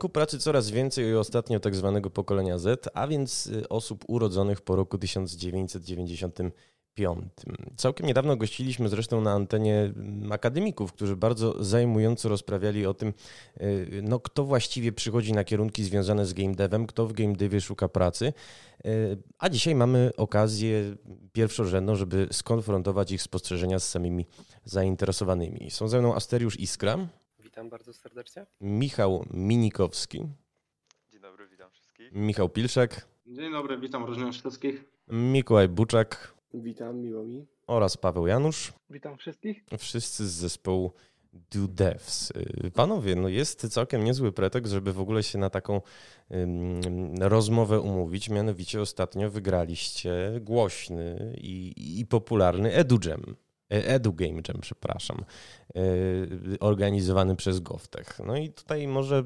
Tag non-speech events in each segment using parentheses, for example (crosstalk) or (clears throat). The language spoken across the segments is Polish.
Rynku pracy coraz więcej ostatnio tak zwanego pokolenia Z, a więc y, osób urodzonych po roku 1995. Całkiem niedawno gościliśmy zresztą na antenie mm, akademików, którzy bardzo zajmująco rozprawiali o tym, y, no, kto właściwie przychodzi na kierunki związane z game devem, kto w game devie szuka pracy. Y, a dzisiaj mamy okazję pierwszorzędną, żeby skonfrontować ich spostrzeżenia z samymi zainteresowanymi. Są ze mną Asteriusz Iskra. Witam bardzo serdecznie. Michał Minikowski. Dzień dobry, witam wszystkich. Michał Pilszek. Dzień dobry, witam różnych wszystkich. Mikołaj Buczak. Witam, miło mi. Oraz Paweł Janusz. Witam wszystkich. Wszyscy z zespołu Do Devs. Panowie, no jest całkiem niezły pretekst, żeby w ogóle się na taką um, rozmowę umówić. Mianowicie ostatnio wygraliście głośny i, i popularny EduJam. E, Edu Game Jam, przepraszam, e, organizowany przez Goftech. No i tutaj może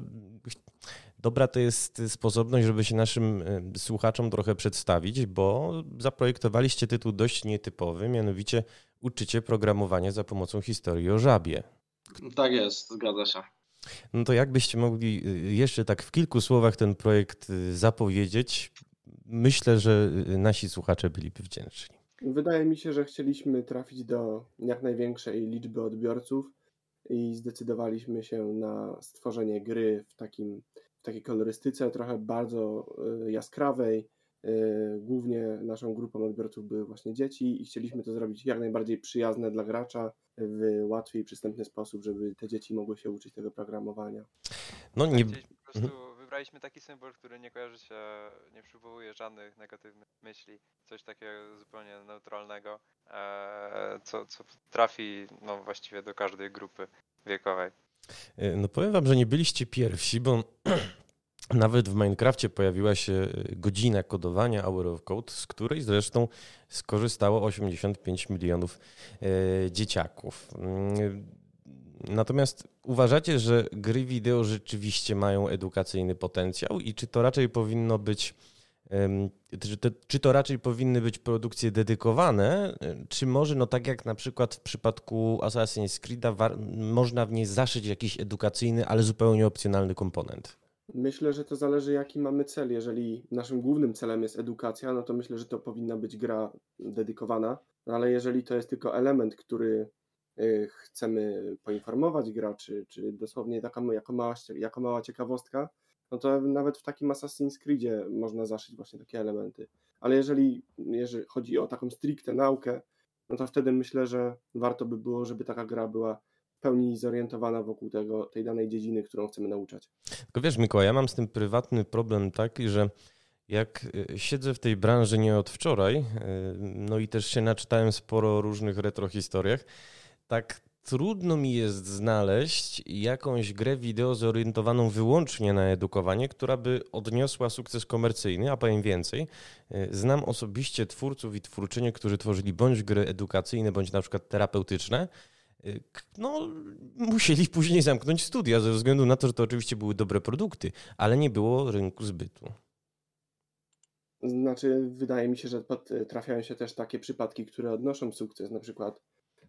dobra to jest sposobność, żeby się naszym e, słuchaczom trochę przedstawić, bo zaprojektowaliście tytuł dość nietypowy, mianowicie uczycie programowania za pomocą historii o żabie. Tak jest, zgadza się. No to jakbyście mogli jeszcze tak w kilku słowach ten projekt zapowiedzieć? Myślę, że nasi słuchacze byliby wdzięczni. Wydaje mi się, że chcieliśmy trafić do jak największej liczby odbiorców i zdecydowaliśmy się na stworzenie gry w, takim, w takiej kolorystyce, trochę bardzo y, jaskrawej. Y, głównie naszą grupą odbiorców były właśnie dzieci i chcieliśmy to zrobić jak najbardziej przyjazne dla gracza w łatwy i przystępny sposób, żeby te dzieci mogły się uczyć tego programowania. No nie... po prostu mhm wybraliśmy taki symbol, który nie kojarzy się, nie przywołuje żadnych negatywnych myśli. Coś takiego zupełnie neutralnego, e, co, co trafi no, właściwie do każdej grupy wiekowej. E, no powiem wam, że nie byliście pierwsi, bo (clears throat) nawet w Minecrafcie pojawiła się godzina kodowania Hour of Code, z której zresztą skorzystało 85 milionów e, dzieciaków. Natomiast uważacie, że gry wideo rzeczywiście mają edukacyjny potencjał i czy to raczej powinno być czy to, raczej powinny być produkcje dedykowane, czy może, no tak jak na przykład w przypadku Assassin's Creed'a, można w niej zaszyć jakiś edukacyjny, ale zupełnie opcjonalny komponent? Myślę, że to zależy jaki mamy cel. Jeżeli naszym głównym celem jest edukacja, no to myślę, że to powinna być gra dedykowana, ale jeżeli to jest tylko element, który chcemy poinformować graczy, czy dosłownie taka, jako, mała, jako mała ciekawostka, no to nawet w takim Assassin's Creedzie można zaszyć właśnie takie elementy. Ale jeżeli, jeżeli chodzi o taką stricte naukę, no to wtedy myślę, że warto by było, żeby taka gra była w pełni zorientowana wokół tego, tej danej dziedziny, którą chcemy nauczać. Tylko wiesz, Mikołaj, ja mam z tym prywatny problem taki, że jak y, siedzę w tej branży nie od wczoraj, y, no i też się naczytałem sporo o różnych retrohistoriach, tak trudno mi jest znaleźć jakąś grę wideo zorientowaną wyłącznie na edukowanie, która by odniosła sukces komercyjny, a powiem więcej. Y, znam osobiście twórców i twórczynie, którzy tworzyli bądź gry edukacyjne, bądź na przykład terapeutyczne. Y, no, musieli później zamknąć studia ze względu na to, że to oczywiście były dobre produkty, ale nie było rynku zbytu. Znaczy, wydaje mi się, że trafiają się też takie przypadki, które odnoszą sukces, na przykład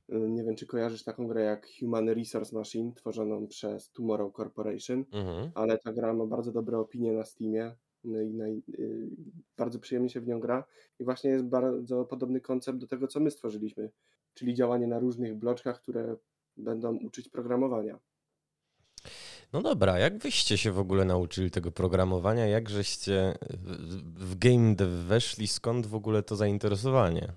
nie wiem, czy kojarzysz taką grę jak Human Resource Machine, tworzoną przez Tomorrow Corporation, mhm. ale ta gra ma bardzo dobre opinie na Steamie no i na, y, bardzo przyjemnie się w nią gra i właśnie jest bardzo podobny koncept do tego, co my stworzyliśmy, czyli działanie na różnych bloczkach, które będą uczyć programowania. No dobra, jak wyście się w ogóle nauczyli tego programowania? Jak żeście w game dev weszli? Skąd w ogóle to zainteresowanie?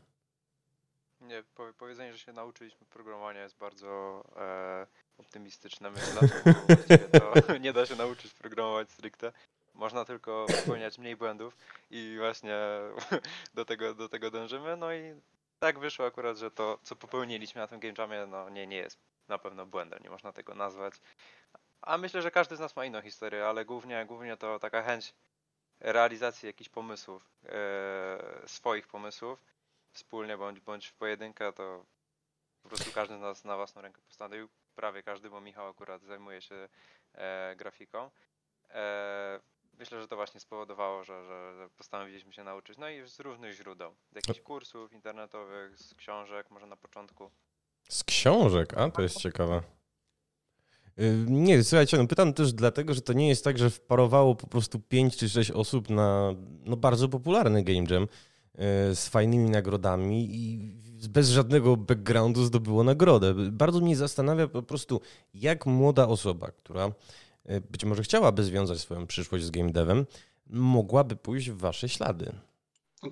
Nie, powiedzenie, że się nauczyliśmy programowania jest bardzo e, optymistyczne, myślę. (laughs) To (laughs) nie da się nauczyć programować stricte. Można tylko popełniać mniej błędów i właśnie (laughs) do tego, do tego dążymy. No i tak wyszło akurat, że to, co popełniliśmy na tym game jamie, no nie, nie jest na pewno błędem, nie można tego nazwać. A myślę, że każdy z nas ma inną historię, ale głównie, głównie to taka chęć realizacji jakichś pomysłów, e, swoich pomysłów wspólnie bądź, bądź w pojedynkę, to po prostu każdy z nas na własną rękę postanowił. Prawie każdy, bo Michał akurat zajmuje się e, grafiką. E, myślę, że to właśnie spowodowało, że, że postanowiliśmy się nauczyć. No i z różnych źródeł. Z jakichś kursów internetowych, z książek, może na początku. Z książek? A, to jest ciekawe. Y, nie, słuchajcie, no pytam też dlatego, że to nie jest tak, że wparowało po prostu 5 czy 6 osób na no, bardzo popularny Game Jam z fajnymi nagrodami i bez żadnego backgroundu zdobyło nagrodę. Bardzo mnie zastanawia po prostu, jak młoda osoba, która y, być może chciałaby związać swoją przyszłość z game devem, mogłaby pójść w wasze ślady.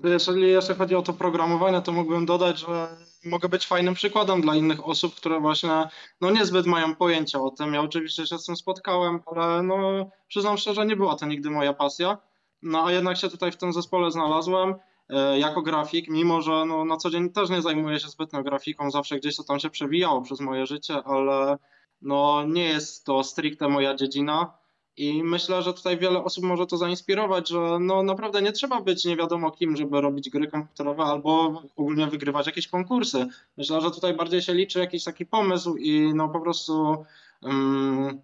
Jeżeli jeszcze chodzi o to programowanie, to mógłbym dodać, że mogę być fajnym przykładem dla innych osób, które właśnie no niezbyt mają pojęcia o tym. Ja oczywiście się z tym spotkałem, ale no przyznam szczerze, nie była to nigdy moja pasja. No a jednak się tutaj w tym zespole znalazłem e, jako grafik, mimo że no, na co dzień też nie zajmuję się zbytnio grafiką, zawsze gdzieś to tam się przewijało przez moje życie, ale no nie jest to stricte moja dziedzina. I myślę, że tutaj wiele osób może to zainspirować, że no naprawdę nie trzeba być nie wiadomo kim, żeby robić gry komputerowe albo ogólnie wygrywać jakieś konkursy. Myślę, że tutaj bardziej się liczy jakiś taki pomysł i no po prostu um,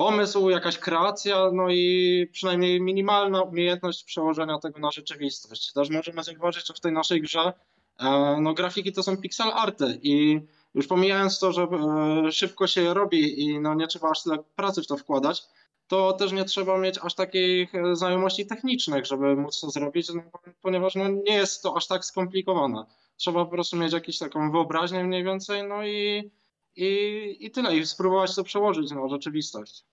pomysł, jakaś kreacja, no i przynajmniej minimalna umiejętność przełożenia tego na rzeczywistość. Też możemy zauważyć, że w tej naszej grze e, no grafiki to są pixel arty i już pomijając to, że e, szybko się robi i no nie trzeba aż tyle pracy w to wkładać, to też nie trzeba mieć aż takich e, znajomości technicznych, żeby móc to zrobić, no, ponieważ no, nie jest to aż tak skomplikowane. Trzeba po prostu mieć jakąś taką wyobraźnię mniej więcej, no i, i, i tyle, i spróbować to przełożyć na rzeczywistość.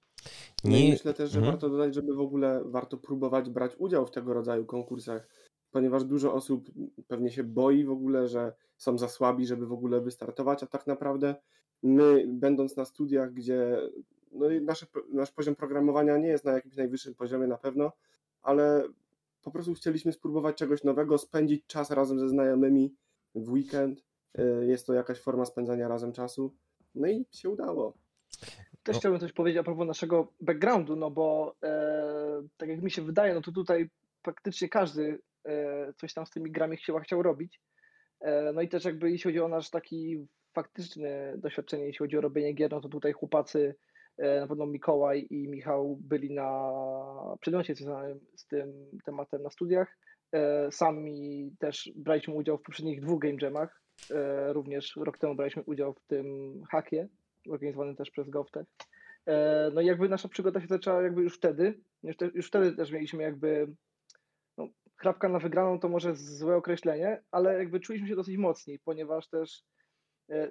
No nie. myślę też, że mhm. warto dodać, żeby w ogóle warto próbować brać udział w tego rodzaju konkursach, ponieważ dużo osób pewnie się boi w ogóle, że są za słabi, żeby w ogóle wystartować, a tak naprawdę my, będąc na studiach, gdzie no nasz, nasz poziom programowania nie jest na jakimś najwyższym poziomie na pewno, ale po prostu chcieliśmy spróbować czegoś nowego, spędzić czas razem ze znajomymi w weekend. E, jest to jakaś forma spędzania razem czasu. No i się udało. Też no. chciałbym coś powiedzieć a propos naszego backgroundu, no bo e, tak jak mi się wydaje, no to tutaj praktycznie każdy e, coś tam z tymi grami chciał, chciał robić. E, no i też jakby jeśli chodzi o nasz taki faktyczne doświadczenie, jeśli chodzi o robienie gier, no to tutaj chłopacy E, na pewno Mikołaj i Michał byli na przedmiocie związanym z tym tematem na studiach. E, sami też braliśmy udział w poprzednich dwóch game jamach. E, również rok temu braliśmy udział w tym hakie, organizowanym też przez GovTech. No i jakby nasza przygoda się zaczęła jakby już wtedy. Już, te, już wtedy też mieliśmy jakby no, chrapka na wygraną to może złe określenie, ale jakby czuliśmy się dosyć mocni, ponieważ też,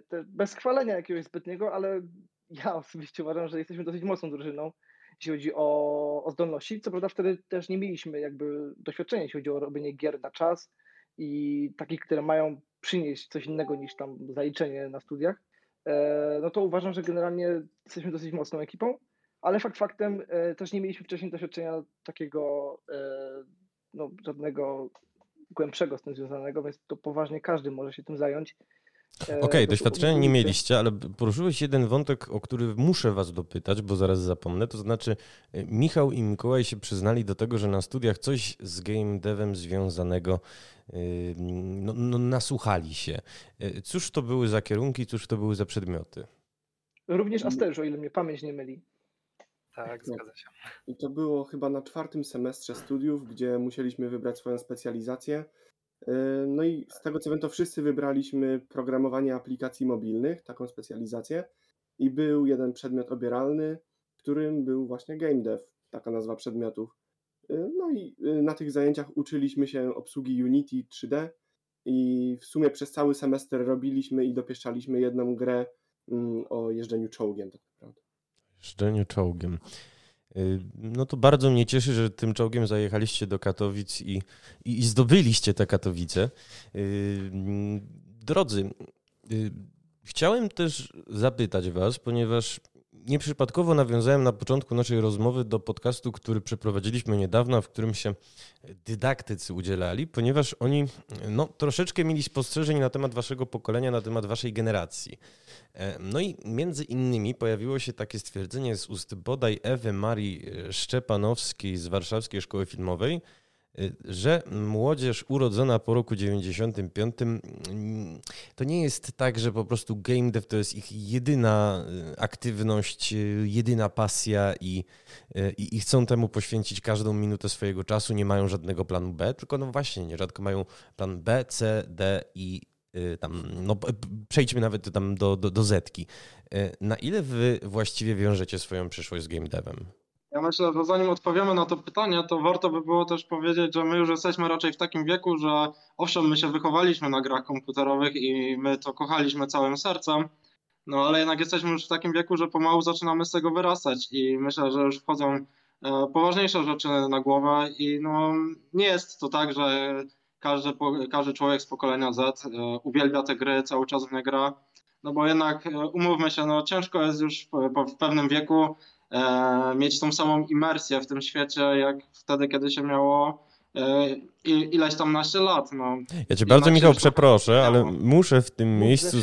też bez chwalenia jakiegoś zbytniego, ale ja osobiście uważam, że jesteśmy dosyć mocną drużyną, jeśli chodzi o, o zdolności. Co prawda wtedy też nie mieliśmy jakby doświadczenia, jeśli chodzi o robienie gier na czas i takich, które mają przynieść coś innego niż tam zaliczenie na studiach. E, no to uważam, że generalnie jesteśmy dosyć mocną ekipą, ale fakt faktem e, też nie mieliśmy wcześniej doświadczenia takiego e, no, żadnego głębszego z tym związanego, więc to poważnie każdy może się tym zająć Okej, okay, doświadczenia nie mieliście, ale poruszyłeś jeden wątek, o który muszę was dopytać, bo zaraz zapomnę. To znaczy, e, Michał i Mikołaj się przyznali do tego, że na studiach coś z game devem związanego e, no, no, nasłuchali się. Cóż to były za kierunki, cóż to były za przedmioty? Również Asterz, o ile mnie pamięć nie myli. Tak, zgadza się. I to było chyba na czwartym semestrze studiów, gdzie musieliśmy wybrać swoją specjalizację. E, no i z tego co wiem, to wszyscy wybraliśmy programowanie aplikacji mobilnych, taką specjalizację. I był jeden przedmiot obieralny, którym był właśnie game dev, taka nazwa przedmiotów. E, no i e, na tych zajęciach uczyliśmy się obsługi Unity 3D i w sumie przez cały semestr robiliśmy i dopieszczaliśmy jedną grę mm, o jeżdżeniu czołgiem tak naprawdę. Jeżdżeniu czołgiem. Y, no to bardzo mnie cieszy, że tym czołgiem zajechaliście do Katowic i, i, i zdobyliście te Katowice. Y, drodzy, y, chciałem też zapytać Was, ponieważ Nieprzypadkowo nawiązałem na początku naszej rozmowy do podcastu, który przeprowadziliśmy niedawno, w którym się dydaktycy udzielali, ponieważ oni no, troszeczkę mieli spostrzeżeń na temat waszego pokolenia, na temat waszej generacji. E, no i między innymi pojawiło się takie stwierdzenie z ust bodaj Ewy Marii Szczepanowskiej z Warszawskiej Szkoły Filmowej, że młodzież urodzona po roku 95 to nie jest tak, że po prostu game dev to jest ich jedyna e, aktywność, e, jedyna pasja i, i, i, chcą temu poświęcić każdą minutę swojego czasu, nie mają żadnego planu B, tylko no właśnie nierzadko mają plan B, C, D i tam, no przejdźmy nawet tam do, do, do Zetki. Na ile wy właściwie wiążecie swoją przyszłość z game devem? Ja myślę, że zanim odpowiemy na to pytanie, to warto by było też powiedzieć, że my już jesteśmy raczej w takim wieku, że owszem, my się wychowaliśmy na grach komputerowych i my to kochaliśmy całym sercem, no ale jednak jesteśmy już w takim wieku, że pomału zaczynamy z tego wyrastać i myślę, że już wchodzą e, poważniejsze rzeczy na głowę i no nie jest to tak, że każdy, każdy człowiek z pokolenia Z e, uwielbia te gry, cały czas w nie gra, no bo jednak e, umówmy się, no ciężko jest już w, pewnym wieku mieć tą samą imersję w tym świecie, jak wtedy, kiedy się miało e, ileś tam naście lat. No. Ja cię bardzo, Michał, przeproszę, ale muszę w tym miejscu,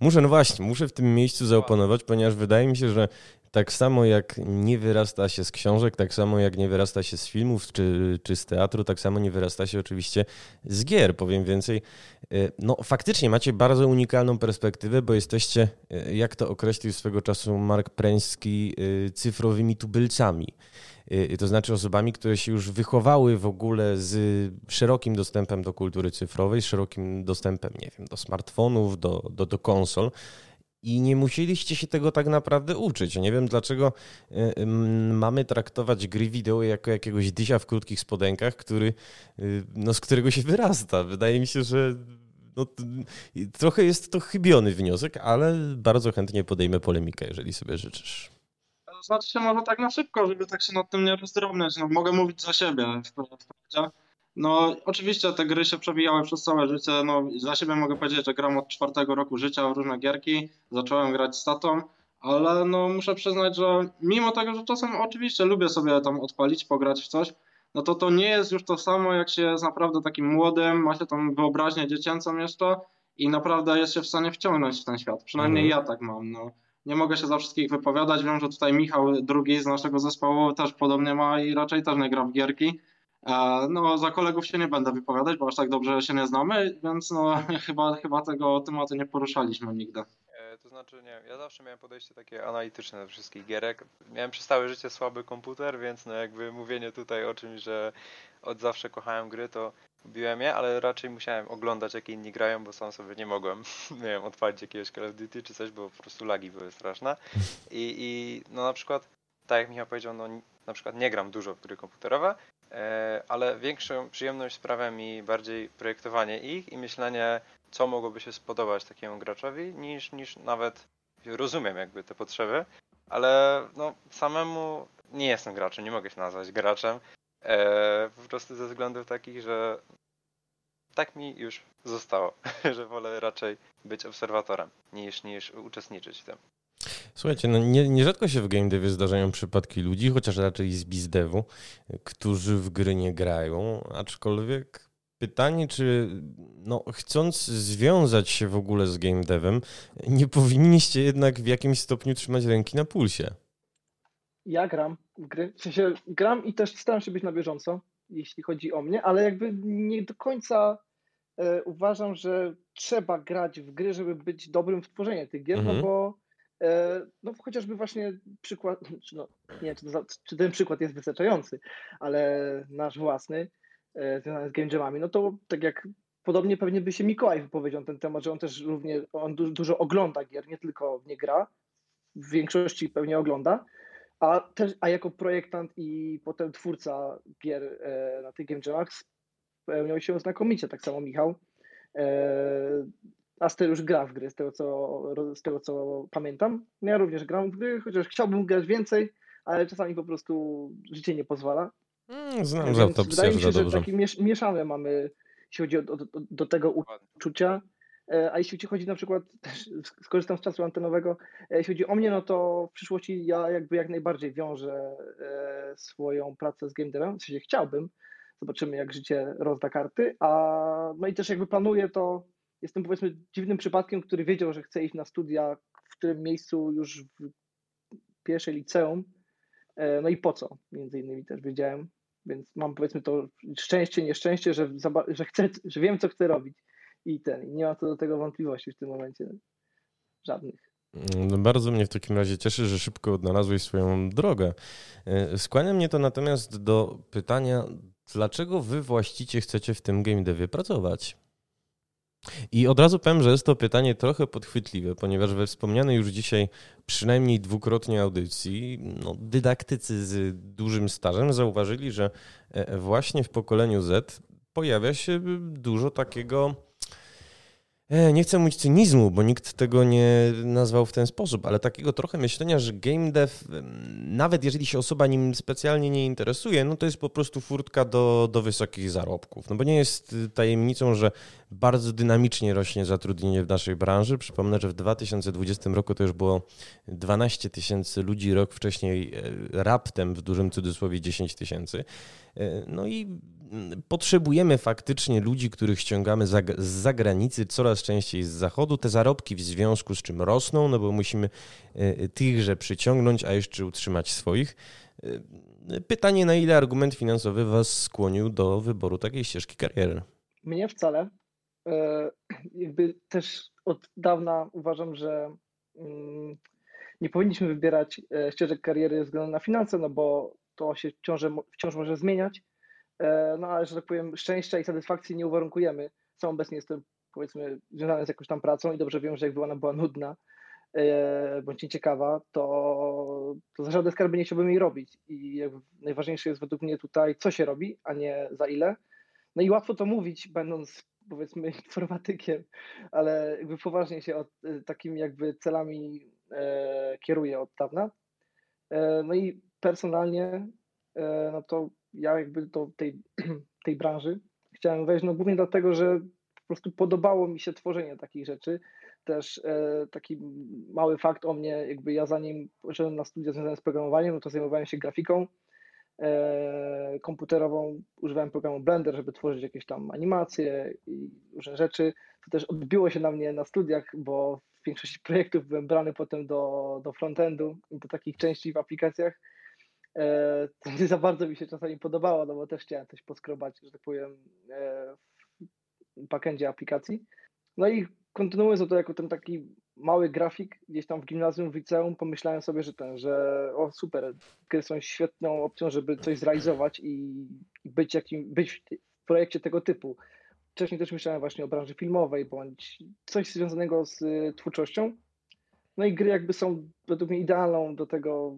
muszę, no właśnie, muszę w tym miejscu zaoponować, ponieważ wydaje mi się, że tak samo jak nie wyrasta się z książek, tak samo jak nie wyrasta się z filmów czy, czy z teatru, tak samo nie wyrasta się oczywiście z gier. Powiem więcej, e, no faktycznie macie bardzo unikalną perspektywę, bo jesteście, e, jak to określił swego czasu Mark Pręski, e, cyfrowymi tubylcami. To znaczy osobami, które się już wychowały w ogóle z szerokim dostępem do kultury cyfrowej, z szerokim dostępem, nie wiem, do smartfonów, do, do, do konsol i nie musieliście się tego tak naprawdę uczyć. Nie wiem, dlaczego e, mamy traktować gry wideo jako jakiegoś dysia w krótkich spodenkach, który, e, no, z którego się wyrasta. Wydaje mi się, że no, trochę jest to chybiony wniosek, ale bardzo chętnie podejmę polemikę, jeżeli sobie życzysz. Znaczy się może tak na szybko, żeby tak się nad tym nie rozdrobniać. No, mogę mówić za siebie wprawdzie. No, oczywiście te gry się przewijały przez całe życie. No, za siebie mogę powiedzieć, że gram od czwartego roku życia w różne gierki. Zacząłem grać z tatą, ale no, muszę przyznać, że mimo tego, że czasem oczywiście lubię sobie tam odpalić, pograć w coś, no to to nie jest już to samo, jak się jest naprawdę takim młodym, ma się tą wyobraźnię dziecięcą jeszcze i naprawdę jest się w stanie wciągnąć w ten świat. Przynajmniej mhm. ja tak mam. No. Nie mogę się za wszystkich wypowiadać. Wiem, że tutaj Michał, drugi z naszego zespołu, też podobnie ma i raczej też nie gra w gierki. No, za kolegów się nie będę wypowiadać, bo aż tak dobrze się nie znamy, więc no, (laughs) chyba, chyba tego tematu nie poruszaliśmy nigdy. E, to znaczy, nie ja zawsze miałem podejście takie analityczne do wszystkich gierek. Miałem przez całe życie słaby komputer, więc no jakby mówienie tutaj o czymś, że od zawsze kochałem gry, to biłem je, ale raczej musiałem oglądać jak inni grają, bo sam sobie nie mogłem, (laughs) nie wiem, odpalić jakiegoś Call of Duty czy coś, bo po prostu lagi były straszne. I, i no na przykład, tak jak Michał powiedział, no na przykład nie gram dużo w gry komputerowe, E, ale większą przyjemność sprawia mi bardziej projektowanie ich i myślenie, co mogłoby się spodobać takiemu graczowi, niż, niż nawet rozumiem jakby te potrzeby, ale no, samemu nie jestem graczem, nie mogę się nazwać graczem, e, po prostu ze względów takich, że tak mi już zostało, (laughs) że wolę raczej być obserwatorem niż, niż uczestniczyć w tym. Słuchajcie, no nie, nierzadko się w game devie zdarzają przypadki ludzi, chociaż raczej z bizdevu, którzy w gry nie grają, aczkolwiek pytanie, czy no, chcąc związać się w ogóle z game devem, nie powinniście jednak w jakimś stopniu trzymać ręki na pulsie. Ja gram w gry, w sensie gram i też staram się być na bieżąco, jeśli chodzi o mnie, ale jakby nie do końca e, uważam, że trzeba grać w gry, żeby być dobrym w tworzeniu tych gier, no mhm. no bo no chociażby właśnie przykład, (clears throat) no, nie wiem, czy, to, czy ten przykład jest wystarczający, ale nasz własny, e, związany z game jamami, no to tak jak podobnie pewnie by się Mikołaj wypowiedział na ten temat, że on też równie, on du dużo ogląda gier, nie tylko w nie gra, w większości pewnie ogląda, a też, a jako projektant i potem twórca gier e, na tych game jamach spełniał się znakomicie, tak samo Michał. Aster już gra w gry, z tego, co, z tego co pamiętam. Ja również gram w gry, chociaż chciałbym grać więcej, ale czasami po prostu życie nie pozwala. Mm, znam za to Wydaje mi się, że takie mieszane mamy, jeśli chodzi o, do, do tego uczucia. E, a jeśli chodzi na przykład, też skorzystam z czasu antenowego, e, jeśli chodzi o mnie, no to w przyszłości ja jakby jak najbardziej wiążę e, swoją pracę z game devem, w sensie chciałbym, zobaczymy jak życie rozda karty, a no i też jakby planuję to jestem powiedzmy dziwnym przypadkiem, który wiedział, że chce iść na studia w którym miejscu już w pierwszej liceum. E, no i po co, między innymi też wiedziałem, więc mam powiedzmy to szczęście, nieszczęście, że, że, chcę, że wiem, co chcę robić i ten, nie mam co do tego wątpliwości w tym momencie żadnych. No bardzo mnie w takim razie cieszy, że szybko odnalazłeś swoją drogę. E, skłania mnie to natomiast do pytania, dlaczego wy właściwie chcecie w tym game devie pracować? I od razu powiem, że jest to pytanie trochę podchwytliwe, ponieważ we wspomnianej już dzisiaj przynajmniej dwukrotnie audycji no, dydaktycy z dużym stażem zauważyli, że e, właśnie w pokoleniu Z pojawia się dużo takiego nie chcę mówić cynizmu, bo nikt tego nie nazwał w ten sposób, ale takiego trochę myślenia, że game dev, nawet jeżeli się osoba nim specjalnie nie interesuje, no to jest po prostu furtka do, do wysokich zarobków. No bo nie jest tajemnicą, że bardzo dynamicznie rośnie zatrudnienie w naszej branży. Przypomnę, że w 2020 roku to już było 12 tysięcy ludzi, rok wcześniej e, raptem w dużym cudzysłowie 10 tysięcy. E, no i potrzebujemy faktycznie ludzi, których ściągamy z zagranicy, coraz częściej z zachodu. Te zarobki w związku z czym rosną, no bo musimy e, tychże przyciągnąć, a jeszcze utrzymać swoich. E, pytanie, na ile argument finansowy Was skłonił do wyboru takiej ścieżki kariery? Mnie wcale. E, jakby też od dawna uważam, że mm, nie powinniśmy wybierać ścieżek kariery ze względu na finanse, no bo to się wciąż, wciąż może zmieniać E, no ale, że tak powiem, szczęścia i satysfakcji nie uwarunkujemy. Sam obecnie jestem, powiedzmy, związany z jakąś tam pracą i dobrze wiem, że jakby ona była nudna e, bądź nieciekawa, to, to za żadne skarby nie chciałbym jej robić. I najważniejsze jest według mnie tutaj, co się robi, a nie za ile. No i łatwo to mówić, będąc powiedzmy (laughs) informatykiem, ale jakby poważnie się od, e, takimi jakby celami e, kieruję od dawna. E, no i personalnie, e, no to ja jakby do tej, (clears throat) tej branży chciałem wejść, no głównie dlatego, że po prostu podobało mi się tworzenie takich rzeczy. Też e, taki mały fakt o mnie, jakby ja zanim poszedłem na studia związane z programowaniem, no to zajmowałem się grafiką e, komputerową, używałem programu Blender, żeby tworzyć jakieś tam animacje i różne rzeczy. To też odbiło się na mnie na studiach, bo w większości (laughs) projektów byłem brany potem do, do frontendu do takich części w aplikacjach E, (laughs) to nie za bardzo mi się czasami podobało, no bo też chciałem coś poskrobać, że tak powiem, e, w backendzie aplikacji. No i kontynuując to jako ten taki mały grafik gdzieś tam w gimnazjum, w liceum, pomyślałem sobie, że ten, że o super, gry są świetną opcją, żeby coś zrealizować i, być, jakim, być w projekcie tego typu. Wcześniej też myślałem właśnie o branży filmowej, bądź coś związanego z twórczością. No i gry jakby są według mnie idealną do tego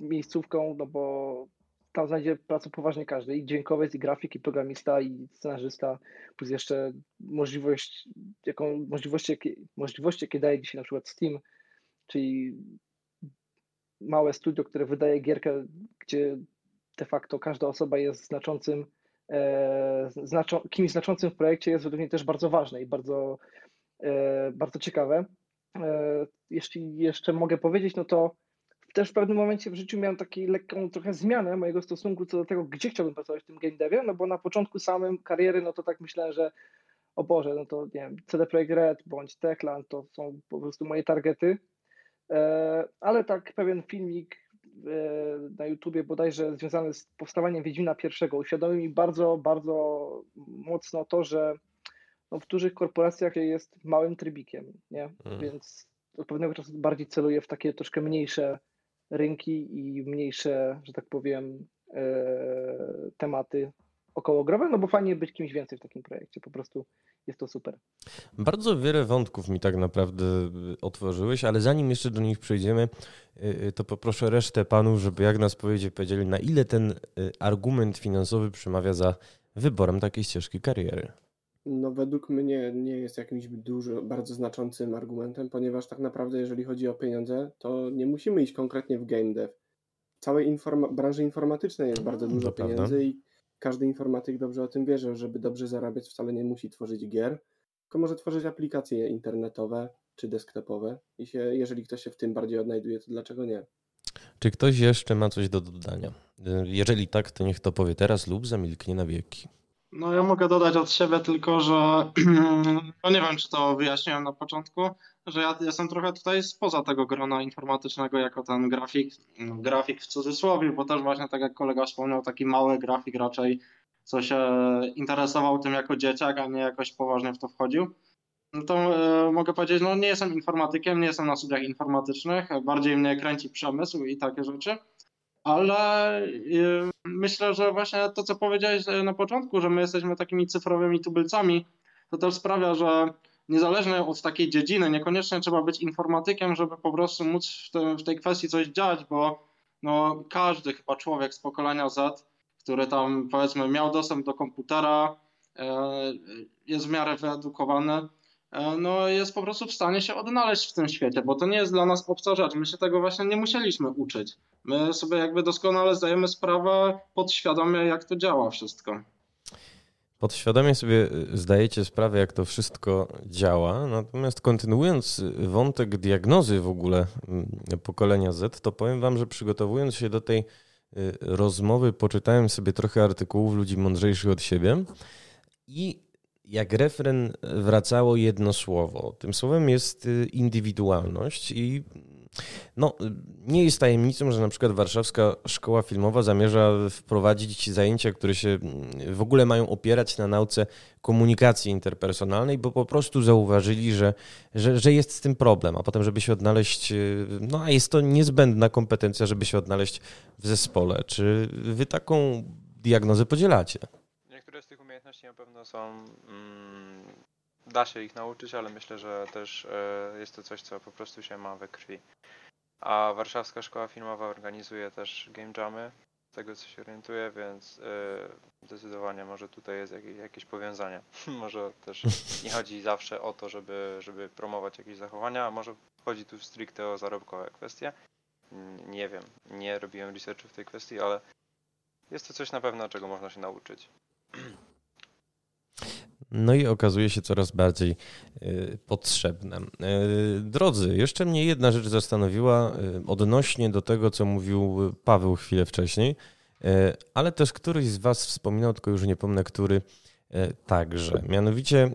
miejscówką, no bo tam znajdzie pracę poważnie każdy, i dźwiękowiec, i grafik, i programista, i scenarzysta, plus jeszcze możliwość, jaką możliwości, jakie, możliwości, jakie daje dzisiaj na przykład Steam, czyli małe studio, które wydaje gierkę, gdzie de facto każda osoba jest znaczącym, e, znaczą, kimś znaczącym w projekcie jest według mnie też bardzo ważne i bardzo, e, bardzo ciekawe. E, jeśli jeszcze mogę powiedzieć, no to też w pewnym momencie w życiu miałem taką lekką trochę zmianę mojego stosunku co do tego, gdzie chciałbym pracować w tym game devie, no bo na początku samym kariery, no to tak myślałem, że o Boże, no to nie wiem, CD Projekt Red bądź Techland to są po prostu moje targety, e, ale tak pewien filmik e, na YouTubie bodajże związany z powstawaniem Wiedźmina pierwszego uświadomił mi bardzo, bardzo mocno to, że no w dużych korporacjach jest małym trybikiem, nie? Hmm. Więc od pewnego czasu bardziej celuję w takie troszkę mniejsze rynki i mniejsze, że tak powiem, e, tematy okołogrowe, no bo fajnie być kimś więcej w takim projekcie, po prostu jest to super. Bardzo wiele wątków mi tak naprawdę otworzyłeś, ale zanim jeszcze do nich przejdziemy, e, e, to poproszę resztę panów, żeby jak nas powiedzieli, powiedzieli na ile ten argument finansowy przemawia za wyborem takiej ścieżki kariery. No według mnie nie jest jakimś dużo, bardzo znaczącym argumentem, ponieważ tak naprawdę jeżeli chodzi o pieniądze, to nie musimy iść konkretnie w game dev. W całej informa- branży informatycznej jest bardzo mm, dużo pieniędzy i każdy informatyk dobrze o tym wie, że żeby dobrze zarabiać wcale nie musi tworzyć gier, tylko może tworzyć aplikacje internetowe czy desktopowe i się, jeżeli ktoś się w tym bardziej odnajduje, to dlaczego nie? Czy ktoś jeszcze ma coś do dodania? Jeżeli tak, to niech to powie teraz lub zamilknie na wieki. No ja mogę dodać od siebie tylko, że (clears throat) no nie wiem, czy to wyjaśniłem na początku, że ja jestem trochę tutaj spoza tego grona informatycznego jako ten grafik, grafik w cudzysłowie, bo też właśnie tak jak kolega wspomniał, taki mały grafik raczej, co się interesował tym jako dzieciak, a nie jakoś poważnie w to wchodził. No to e, mogę powiedzieć, no nie jestem informatykiem, nie jestem na studiach informatycznych, bardziej mnie kręci przemysł i takie rzeczy ale myślę, że właśnie to, co powiedziałeś na początku, że my jesteśmy takimi cyfrowymi tubylcami, to też sprawia, że niezależnie od takiej dziedziny, niekoniecznie trzeba być informatykiem, żeby po prostu móc w, te, w tej kwestii coś dziać, bo no, każdy chyba człowiek z pokolenia Z, który tam powiedzmy miał dostęp do komputera, e, jest w miarę wyedukowany, e, no jest po prostu w stanie się odnaleźć w tym świecie, bo to nie jest dla nas obca rzecz. My się tego właśnie nie musieliśmy uczyć. My sobie jakby doskonale zdajemy sprawę podświadomie, jak to działa wszystko. Podświadomie sobie y, zdajecie sprawę, jak to wszystko działa. Natomiast kontynuując wątek diagnozy w ogóle y, pokolenia Z, to powiem Wam, że przygotowując się do tej rozmowy, poczytałem sobie trochę artykułów ludzi mądrzejszych od siebie i jak refren wracało jedno słowo. Tym słowem jest indywidualność i no, nie jest tajemnicą, że na przykład Warszawska Szkoła Filmowa zamierza wprowadzić zajęcia, które się w ogóle mają opierać na nauce komunikacji interpersonalnej, bo po prostu zauważyli, że, że, że jest z tym problem, a potem, żeby się odnaleźć, no a jest to niezbędna kompetencja, żeby się odnaleźć w zespole. Czy wy taką diagnozę podzielacie? Umiejętności na pewno są mm, da się ich nauczyć, ale myślę, że też e, jest to coś, co po prostu się ma we krwi. A Warszawska Szkoła Filmowa organizuje też game jamy, z tego co się orientuję, więc e, zdecydowanie może tutaj jest jakieś powiązanie. (laughs) może też nie chodzi zawsze o to, żeby, żeby promować jakieś zachowania, a może chodzi tu stricte o zarobkowe kwestie. Nie wiem, nie robiłem researchu w tej kwestii, ale jest to coś na pewno, czego można się nauczyć. (clears throat) No i okazuje się coraz bardziej y, potrzebne. Y, drodzy, jeszcze mnie jedna rzecz zastanowiła y, odnośnie do tego, co mówił Paweł chwilę wcześniej, ale też któryś z Was wspominał, tylko już nie pomnę, który także. Mianowicie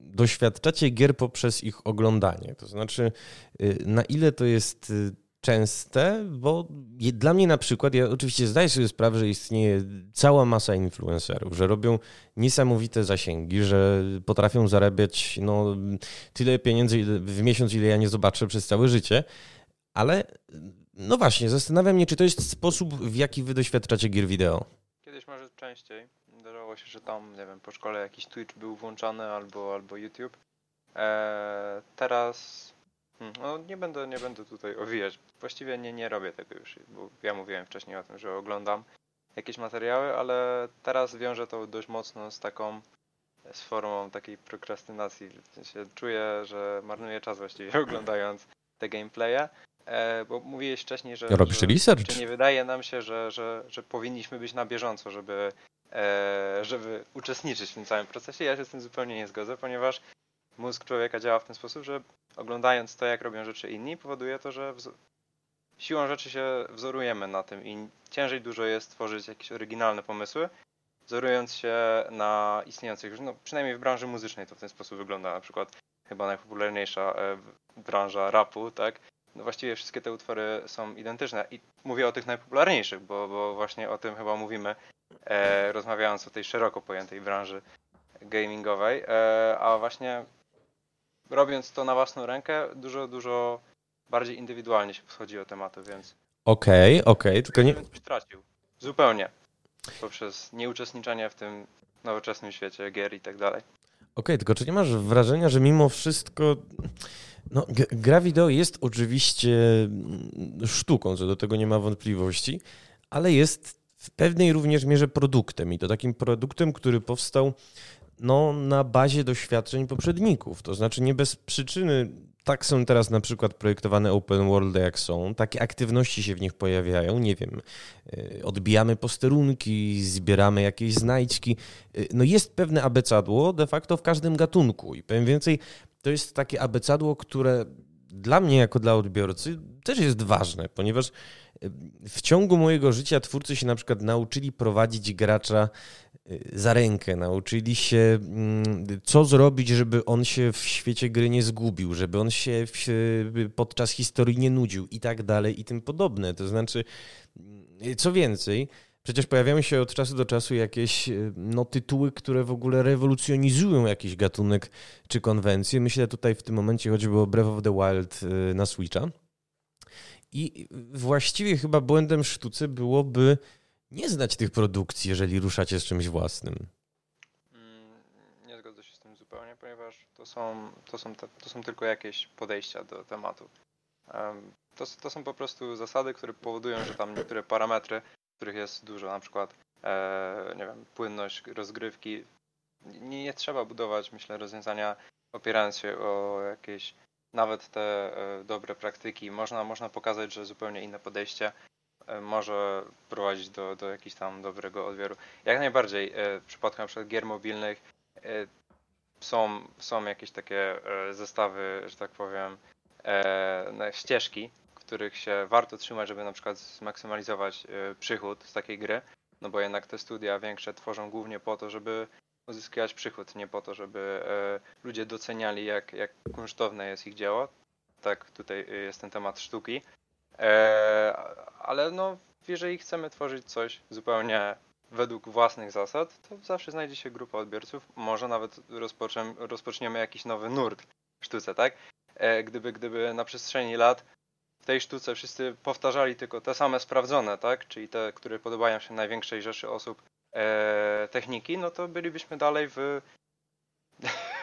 doświadczacie gier poprzez ich oglądanie. To znaczy, na ile to jest częste, bo dla mnie na przykład, ja oczywiście zdaję sobie sprawę, że istnieje cała masa influencerów, że robią niesamowite zasięgi, że potrafią zarabiać no, tyle pieniędzy w miesiąc, ile ja nie zobaczę przez całe życie, ale no właśnie, zastanawiam się, czy to jest sposób, w jaki wy doświadczacie gier wideo. Kiedyś może częściej. Zdarzało się, że tam, nie wiem, po szkole jakiś Twitch był włączany albo, albo YouTube. Eee, teraz no nie będę, nie będę tutaj owijać. Właściwie nie, nie robię tego już, bo ja mówiłem wcześniej o tym, że oglądam jakieś materiały, ale teraz wiążę to dość mocno z taką z formą takiej prokrastynacji. W sensie czuję, że marnuję czas właściwie (laughs) oglądając te gameplaye. E, bo mówiłeś wcześniej, że, Robisz że, research. nie wydaje nam się, że, że, że powinniśmy być na bieżąco, żeby, e, żeby uczestniczyć w tym całym procesie. Ja się z tym zupełnie nie zgodzę, ponieważ mózg człowieka działa w ten sposób, że oglądając to, jak robią rzeczy inni, powoduje to, że siłą rzeczy się wzorujemy na tym i ciężej dużo jest tworzyć jakieś oryginalne pomysły, wzorując się na istniejących już, no przynajmniej w branży muzycznej to w ten sposób wygląda, na przykład chyba najpopularniejsza e, branża rapu, tak? No właściwie wszystkie te utwory są identyczne i mówię o tych najpopularniejszych, bo, bo właśnie o tym chyba mówimy, e, rozmawiając o tej szeroko pojętej branży gamingowej, e, a właśnie robiąc to na własną rękę, dużo, dużo bardziej indywidualnie się podchodzi o tematy, więc. Okej, okay, okej, okay, tylko nie. Stracił. Zupełnie. Poprzez nieuczestniczenie w tym nowoczesnym świecie gier i tak dalej. Okej, okay, tylko czy nie masz wrażenia, że mimo wszystko. No, gra wideo jest oczywiście sztuką, co do tego nie ma wątpliwości, ale jest w pewnej również mierze produktem i to takim produktem, który powstał no, na bazie doświadczeń poprzedników. To znaczy nie bez przyczyny tak są teraz na przykład projektowane open world jak są, takie aktywności się w nich pojawiają, nie wiem, y, odbijamy posterunki, zbieramy jakieś znajdźki. Y, no jest pewne abecadło de facto w każdym gatunku i powiem więcej, to jest takie abecadło, które dla mnie jako dla odbiorcy też jest ważne, ponieważ y, w ciągu mojego życia twórcy się na przykład nauczyli prowadzić gracza za rękę, nauczyli się, mm, co zrobić, żeby on się w świecie gry nie zgubił, żeby on się podczas historii nie nudził i tak dalej i tym podobne. To znaczy, mm, co więcej, przecież pojawiają się od czasu do czasu jakieś no, tytuły, które w ogóle rewolucjonizują jakiś gatunek czy konwencję. Myślę tutaj w tym momencie choćby o Breath of the Wild y, na Switcha. I właściwie chyba błędem sztuce byłoby nie znać tych produkcji, jeżeli ruszacie z czymś własnym. Mm, nie zgodzę się z tym zupełnie To są, to są, te, to są tylko jakieś podejścia do tematu. To, to są po prostu zasady, które powodują, że tam niektóre parametry, których jest dużo, na przykład e, nie wiem, płynność rozgrywki, nie, nie trzeba budować, myślę, rozwiązania opierając się o jakieś nawet te e, dobre praktyki. Można, można pokazać, że zupełnie inne podejście może prowadzić do, do jakiegoś tam dobrego odbioru. Jak najbardziej w przypadku np. gier mobilnych są, są jakieś takie zestawy, że tak powiem, ścieżki, których się warto trzymać, żeby na przykład zmaksymalizować przychód z takiej gry. No bo jednak te studia większe tworzą głównie po to, żeby uzyskiwać przychód, nie po to, żeby e, ludzie doceniali, jak, jak kunsztowne jest ich dzieło. Tak, tutaj jest ten temat sztuki. E, ale no, jeżeli chcemy tworzyć coś zupełnie według własnych zasad, to zawsze znajdzie się grupa odbiorców. Może nawet rozpoczniemy jakiś nowy nurt w sztuce, tak? E, gdyby, gdyby na przestrzeni lat w tej sztuce wszyscy powtarzali tylko te same sprawdzone, tak? Czyli te, które podobają się największej rzeszy osób e, techniki, no to bylibyśmy dalej w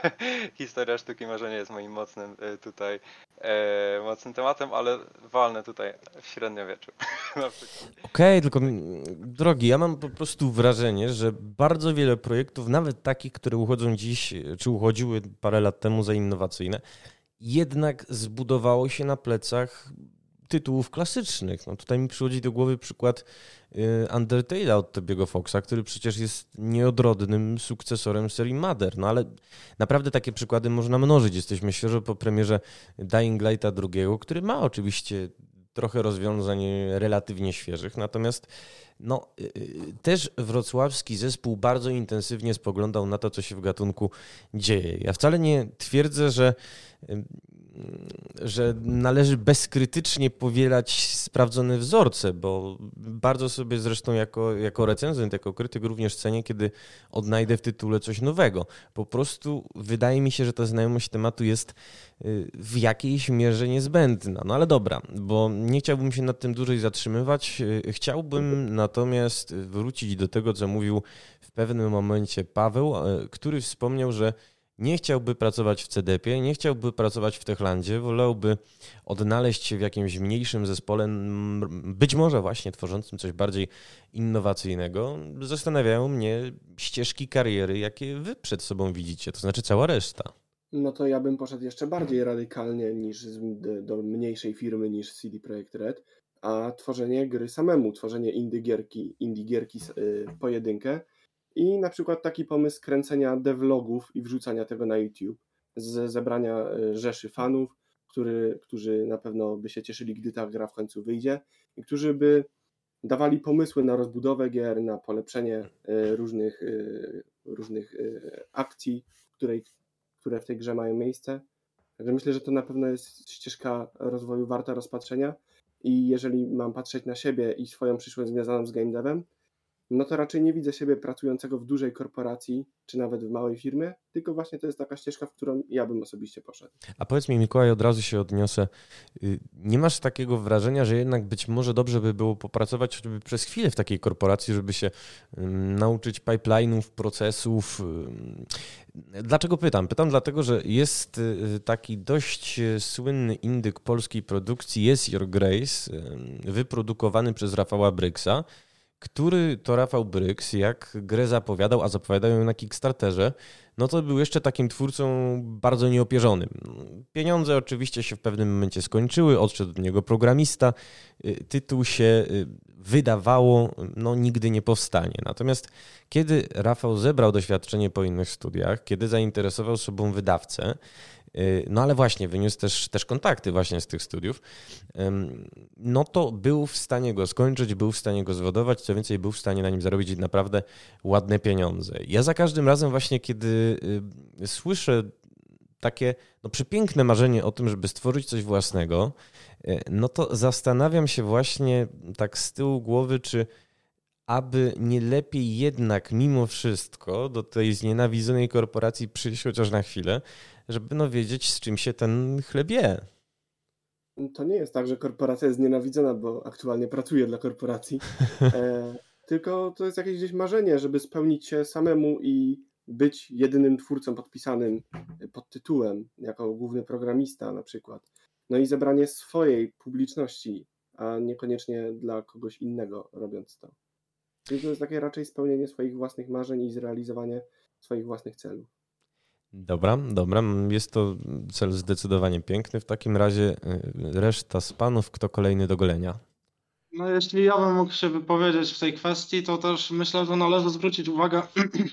(laughs) Historia sztuki może nie jest moim mocnym e, tutaj e, mocnym tematem, ale walnę tutaj w średniowieczu. (laughs) Okej, okay, tylko drogi, ja mam po prostu wrażenie, że bardzo wiele projektów, nawet takich, które uchodzą dziś, czy uchodziły parę lat temu za innowacyjne, jednak zbudowało się na plecach tytułów klasycznych. No tutaj mi przychodzi do głowy przykład y, Undertale'a od Tobiego Foxa, który przecież jest nieodrodnym sukcesorem serii Mother. No ale naprawdę takie przykłady można mnożyć. Jesteśmy świeżo po premierze Dying Lighta II, który ma oczywiście trochę rozwiązań relatywnie świeżych, natomiast no, y, y, też wrocławski zespół bardzo intensywnie spoglądał na to, co się w gatunku dzieje. Ja wcale nie twierdzę, że że należy bezkrytycznie powielać sprawdzone wzorce, bo bardzo sobie zresztą jako, jako recenzent, jako krytyk również cenię, kiedy odnajdę w tytule coś nowego. Po prostu wydaje mi się, że ta znajomość tematu jest y, w jakiejś mierze niezbędna. No ale dobra, bo nie chciałbym się nad tym dłużej zatrzymywać. Chciałbym natomiast wrócić do tego, co mówił w pewnym momencie Paweł, y, który wspomniał, że nie chciałby pracować w CDP, nie chciałby pracować w Techlandzie, wolałby odnaleźć się w jakimś mniejszym zespole, być może właśnie tworzącym coś bardziej innowacyjnego. Zastanawiają mnie ścieżki kariery, jakie wy przed sobą widzicie, to znaczy cała reszta. No to ja bym poszedł jeszcze bardziej radykalnie niż do mniejszej firmy niż CD Projekt Red, a tworzenie gry samemu, tworzenie indie gierki, indie gierki y, pojedynkę i na przykład taki pomysł kręcenia devlogów i wrzucania tego na YouTube, z zebrania e, rzeszy fanów, który, którzy na pewno by się cieszyli, gdy ta gra w końcu wyjdzie i którzy by dawali pomysły na rozbudowę gier, na polepszenie e, różnych, różnych akcji, której, które w tej grze mają miejsce. Także myślę, że to na pewno jest ścieżka rozwoju warta rozpatrzenia i jeżeli mam patrzeć na siebie i swoją przyszłość związaną z game devem, no to raczej nie widzę siebie pracującego w dużej korporacji, czy nawet w małej firmie, tylko właśnie to jest taka ścieżka, w którą ja bym osobiście poszedł. A powiedz mi, Mikołaj, od razu się odniosę. Y, nie masz takiego wrażenia, że jednak być może dobrze by było popracować choćby przez chwilę w takiej korporacji, żeby się nauczyć pipeline'ów, procesów? Dlaczego pytam? Pytam dlatego, że jest y, taki dość słynny indyk polskiej produkcji Yes Your Grace, wyprodukowany przez Rafała Bryksa który to Rafał Bryks, jak grę zapowiadał, a zapowiadają ją na Kickstarterze, no to był jeszcze takim twórcą bardzo nieopierzonym. Pieniądze oczywiście się w pewnym momencie skończyły, odszedł od niego programista, y, tytuł się y, wydawało, no nigdy nie powstanie. Natomiast kiedy Rafał zebrał doświadczenie po innych studiach, kiedy zainteresował sobą wydawcę, no ale właśnie, wyniósł też, też kontakty właśnie z tych studiów. No to był w stanie go skończyć, był w stanie go zwodować, co więcej, był w stanie na nim zarobić naprawdę ładne pieniądze. Ja za każdym razem właśnie, kiedy y, słyszę takie no, przepiękne marzenie o tym, żeby stworzyć coś własnego, y, no to zastanawiam się właśnie tak z tyłu głowy, czy aby nie lepiej jednak mimo wszystko do tej znienawidzonej korporacji przyjść chociaż na chwilę, żeby no wiedzieć, z czym się ten chleb je. To nie jest tak, że korporacja jest nienawidzona, bo aktualnie pracuję dla korporacji. (laughs) E, tylko to jest jakieś gdzieś marzenie, żeby spełnić się samemu i być jedynym twórcą podpisanym pod tytułem, jako główny programista na przykład. No i zebranie swojej publiczności, a niekoniecznie dla kogoś innego robiąc to. Czyli to jest takie raczej spełnienie swoich własnych marzeń i zrealizowanie swoich własnych celów. Dobra, dobra. Jest to cel zdecydowanie piękny. W takim razie y, reszta z panów, kto kolejny do golenia? No jeśli ja bym mógł się wypowiedzieć w tej kwestii, to też myślę, że należy zwrócić uwagę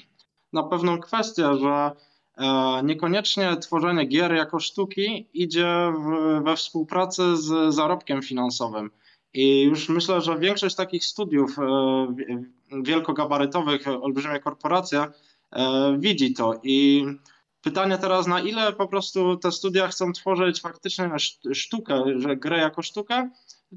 (clears throat) na pewną kwestię, że e, niekoniecznie tworzenie gier jako sztuki idzie we współpracy z zarobkiem finansowym. I już myślę, że większość takich studiów e, wielkogabarytowych, olbrzymie korporacje e, widzi to. I pytanie teraz, na ile po prostu te studia chcą tworzyć faktycznie sztukę, że grę jako sztukę,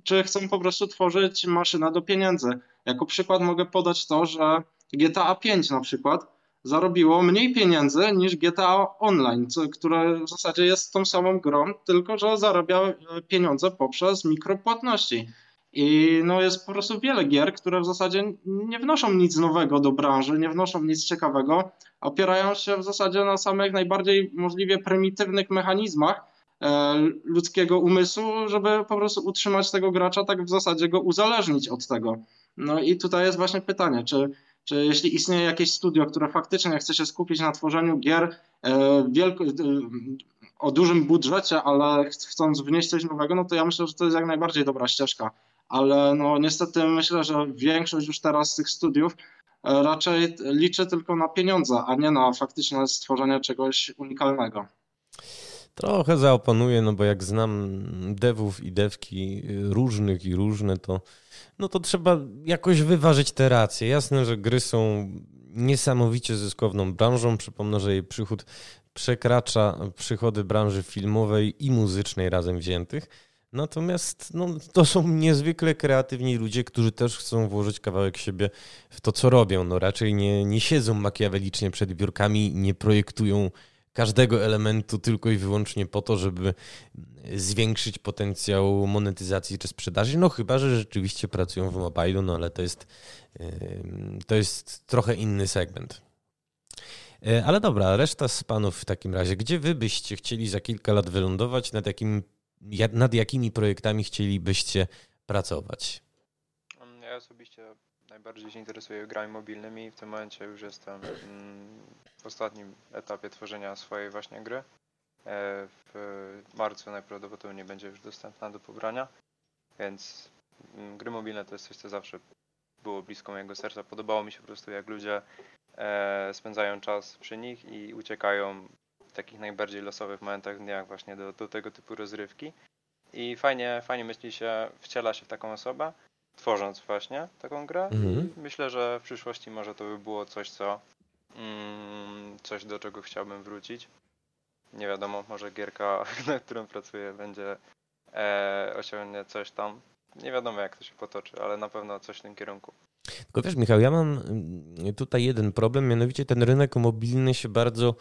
czy chcą po prostu tworzyć maszynę do pieniędzy. Jako przykład mogę podać to, że GTA 5 na przykład zarobiło mniej pieniędzy niż GTA Online, które w zasadzie jest tą samą grą, tylko że zarabia pieniądze poprzez mikropłatności. I no jest po prostu wiele gier, które w zasadzie nie wnoszą nic nowego do branży, nie wnoszą nic ciekawego, opierają się w zasadzie na samych najbardziej możliwie prymitywnych mechanizmach e, ludzkiego umysłu, żeby po prostu utrzymać tego gracza, tak w zasadzie go uzależnić od tego. No i tutaj jest właśnie pytanie, czy, czy jeśli istnieje jakieś studio, które faktycznie chce się skupić na tworzeniu gier e, wielko, e, o dużym budżecie, ale chcąc wnieść coś nowego, no to ja myślę, że to jest jak najbardziej dobra ścieżka ale no niestety myślę, że większość już teraz tych studiów e, raczej liczy tylko na pieniądze, a nie na faktyczne stworzenie czegoś unikalnego. Trochę zaoponuję, no bo jak znam devów i devki różnych i różne, to, no to trzeba jakoś wyważyć te racje. Jasne, że gry są niesamowicie zyskowną branżą. Przypomnę, że jej przychód przekracza przychody branży filmowej i muzycznej razem wziętych. Natomiast no, to są niezwykle kreatywni ludzie, którzy też chcą włożyć kawałek siebie w to, co robią. No, raczej nie, nie siedzą makiawelicznie przed biurkami, nie projektują każdego elementu tylko i wyłącznie po to, żeby zwiększyć potencjał monetyzacji czy sprzedaży. No chyba, że rzeczywiście pracują w mobilu, no ale to jest, to jest trochę inny segment. E, ale dobra, reszta z panów w takim razie, gdzie wy byście chcieli za kilka lat wylądować, nad jakim nad jakimi projektami chcielibyście pracować? Ja osobiście najbardziej się interesuję grami mobilnymi. W tym momencie już jestem mm, w ostatnim etapie tworzenia swojej właśnie gry. E, w marcu najprawdopodobniej będzie już dostępna do pobrania, więc mm, gry mobilne to jest coś, co zawsze było blisko mojego serca. Podobało mi się po prostu, jak ludzie e, spędzają czas przy nich i uciekają takich najbardziej losowych momentach dniach właśnie do, do tego typu rozrywki. I fajnie, fajnie myśli się, wciela się w taką osobę, tworząc właśnie taką grę. Mhm. myślę, że w przyszłości może to by było coś, co mm, coś do czego chciałbym wrócić. Nie wiadomo, może gierka, (laughs) na którą pracuję, będzie e, osiągnie coś tam. Nie wiadomo, jak to się potoczy, ale na pewno coś w tym kierunku. Tylko wiesz, Michał, ja mam mm, tutaj jeden problem, mianowicie ten rynek mobilny się bardzo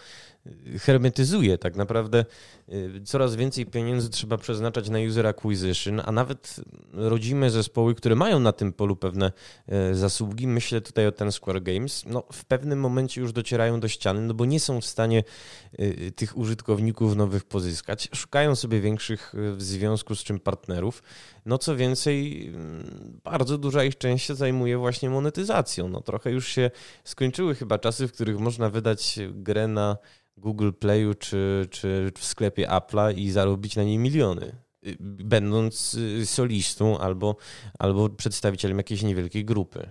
y, hermetyzuje. Tak naprawdę y, coraz więcej pieniędzy trzeba przeznaczać na user acquisition, a nawet rodzime zespoły, które mają na tym polu pewne y, zasługi, myślę tutaj o ten Square Games, no w pewnym momencie już docierają do ściany, no bo nie są w stanie tych użytkowników nowych pozyskać. Szukają sobie większych w związku z czym partnerów. No co więcej, mm, bardzo duża ich część się zajmuje właśnie monetyzacją. No trochę już się skończyły chyba czasy, w których można wydać grę na Google Playu czy, czy w sklepie Apple'a i zarobić na niej miliony y, będąc y, solistą albo, albo przedstawicielem jakiejś niewielkiej grupy.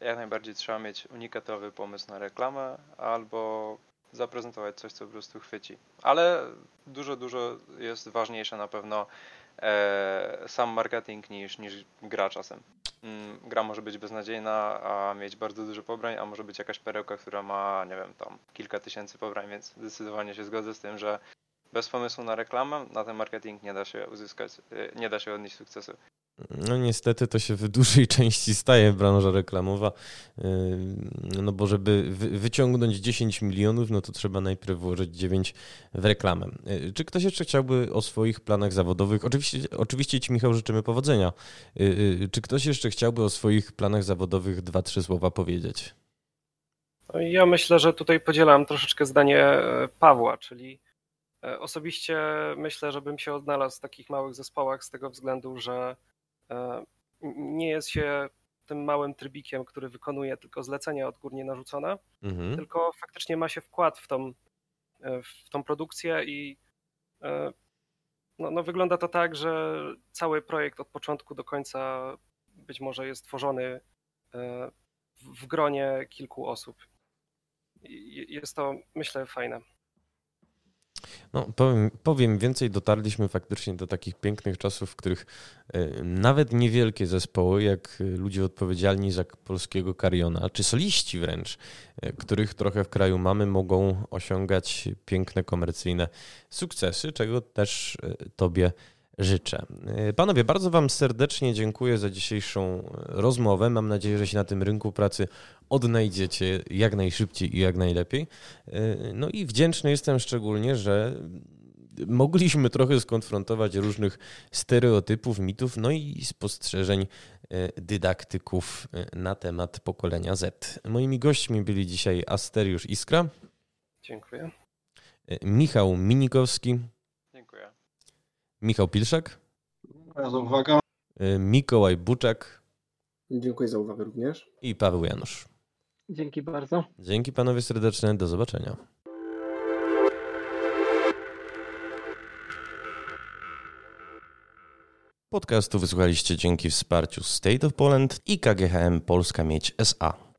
Jak najbardziej trzeba mieć unikatowy pomysł na reklamę albo zaprezentować coś, co po prostu chwyci. Ale dużo, dużo jest ważniejsze na pewno sam marketing niż, niż gra czasem. Mm, gra może być beznadziejna, a mieć bardzo dużo pobrań, a może być jakaś perełka, która ma, nie wiem, tam kilka tysięcy pobrań, więc zdecydowanie się zgodzę z tym, że bez pomysłu na reklamę na ten marketing nie da się uzyskać, e, nie da się odnieść sukcesu. No niestety to się w dużej (laughs) części staje branża reklamowa, yy, no bo żeby wyciągnąć 10 milionów, no to trzeba najpierw włożyć 9 w reklamę. Yy, czy ktoś jeszcze chciałby o swoich planach zawodowych, oczywiście, oczywiście Ci Michał życzymy powodzenia, yy, czy ktoś jeszcze chciałby o swoich planach zawodowych dwa, trzy słowa powiedzieć? No ja myślę, że tutaj podzielam troszeczkę zdanie e, Pawła, czyli e, osobiście myślę, że bym się odnalazł w takich małych zespołach z tego względu, że nie jest się tym małym trybikiem, który wykonuje tylko zlecenia odgórnie narzucone, mhm. tylko faktycznie ma się wkład w tą, w tą produkcję i no, no wygląda to tak, że cały projekt od początku do końca być może jest tworzony w gronie kilku osób jest to, myślę, fajne. No, powiem, powiem, więcej, dotarliśmy faktycznie do takich pięknych czasów, w których e, nawet niewielkie zespoły, jak ludzie odpowiedzialni za polskiego kariona, czy soliści wręcz, e, których trochę w kraju mamy, mogą osiągać piękne komercyjne sukcesy, czego też e, Tobie życzę. E, panowie, bardzo Wam serdecznie dziękuję za dzisiejszą rozmowę. Mam nadzieję, że się na tym rynku pracy odnajdziecie jak najszybciej i jak najlepiej. E, no i wdzięczny jestem szczególnie, że mogliśmy trochę skonfrontować różnych stereotypów, mitów, no i spostrzeżeń dydaktyków na temat pokolenia Z. Moimi gośćmi byli dzisiaj Asteriusz Iskra. Dziękuję. Michał Minikowski. Michał Pilszak. Dziękuję za uwagę. Y, Mikołaj Buczak. Dziękuję za uwagę również. I Paweł Janusz. Dzięki bardzo. Dzięki panowie serdeczne. Do zobaczenia. Podcastu wysłuchaliście dzięki wsparciu State of Poland i KGHM Polska Mieć SA.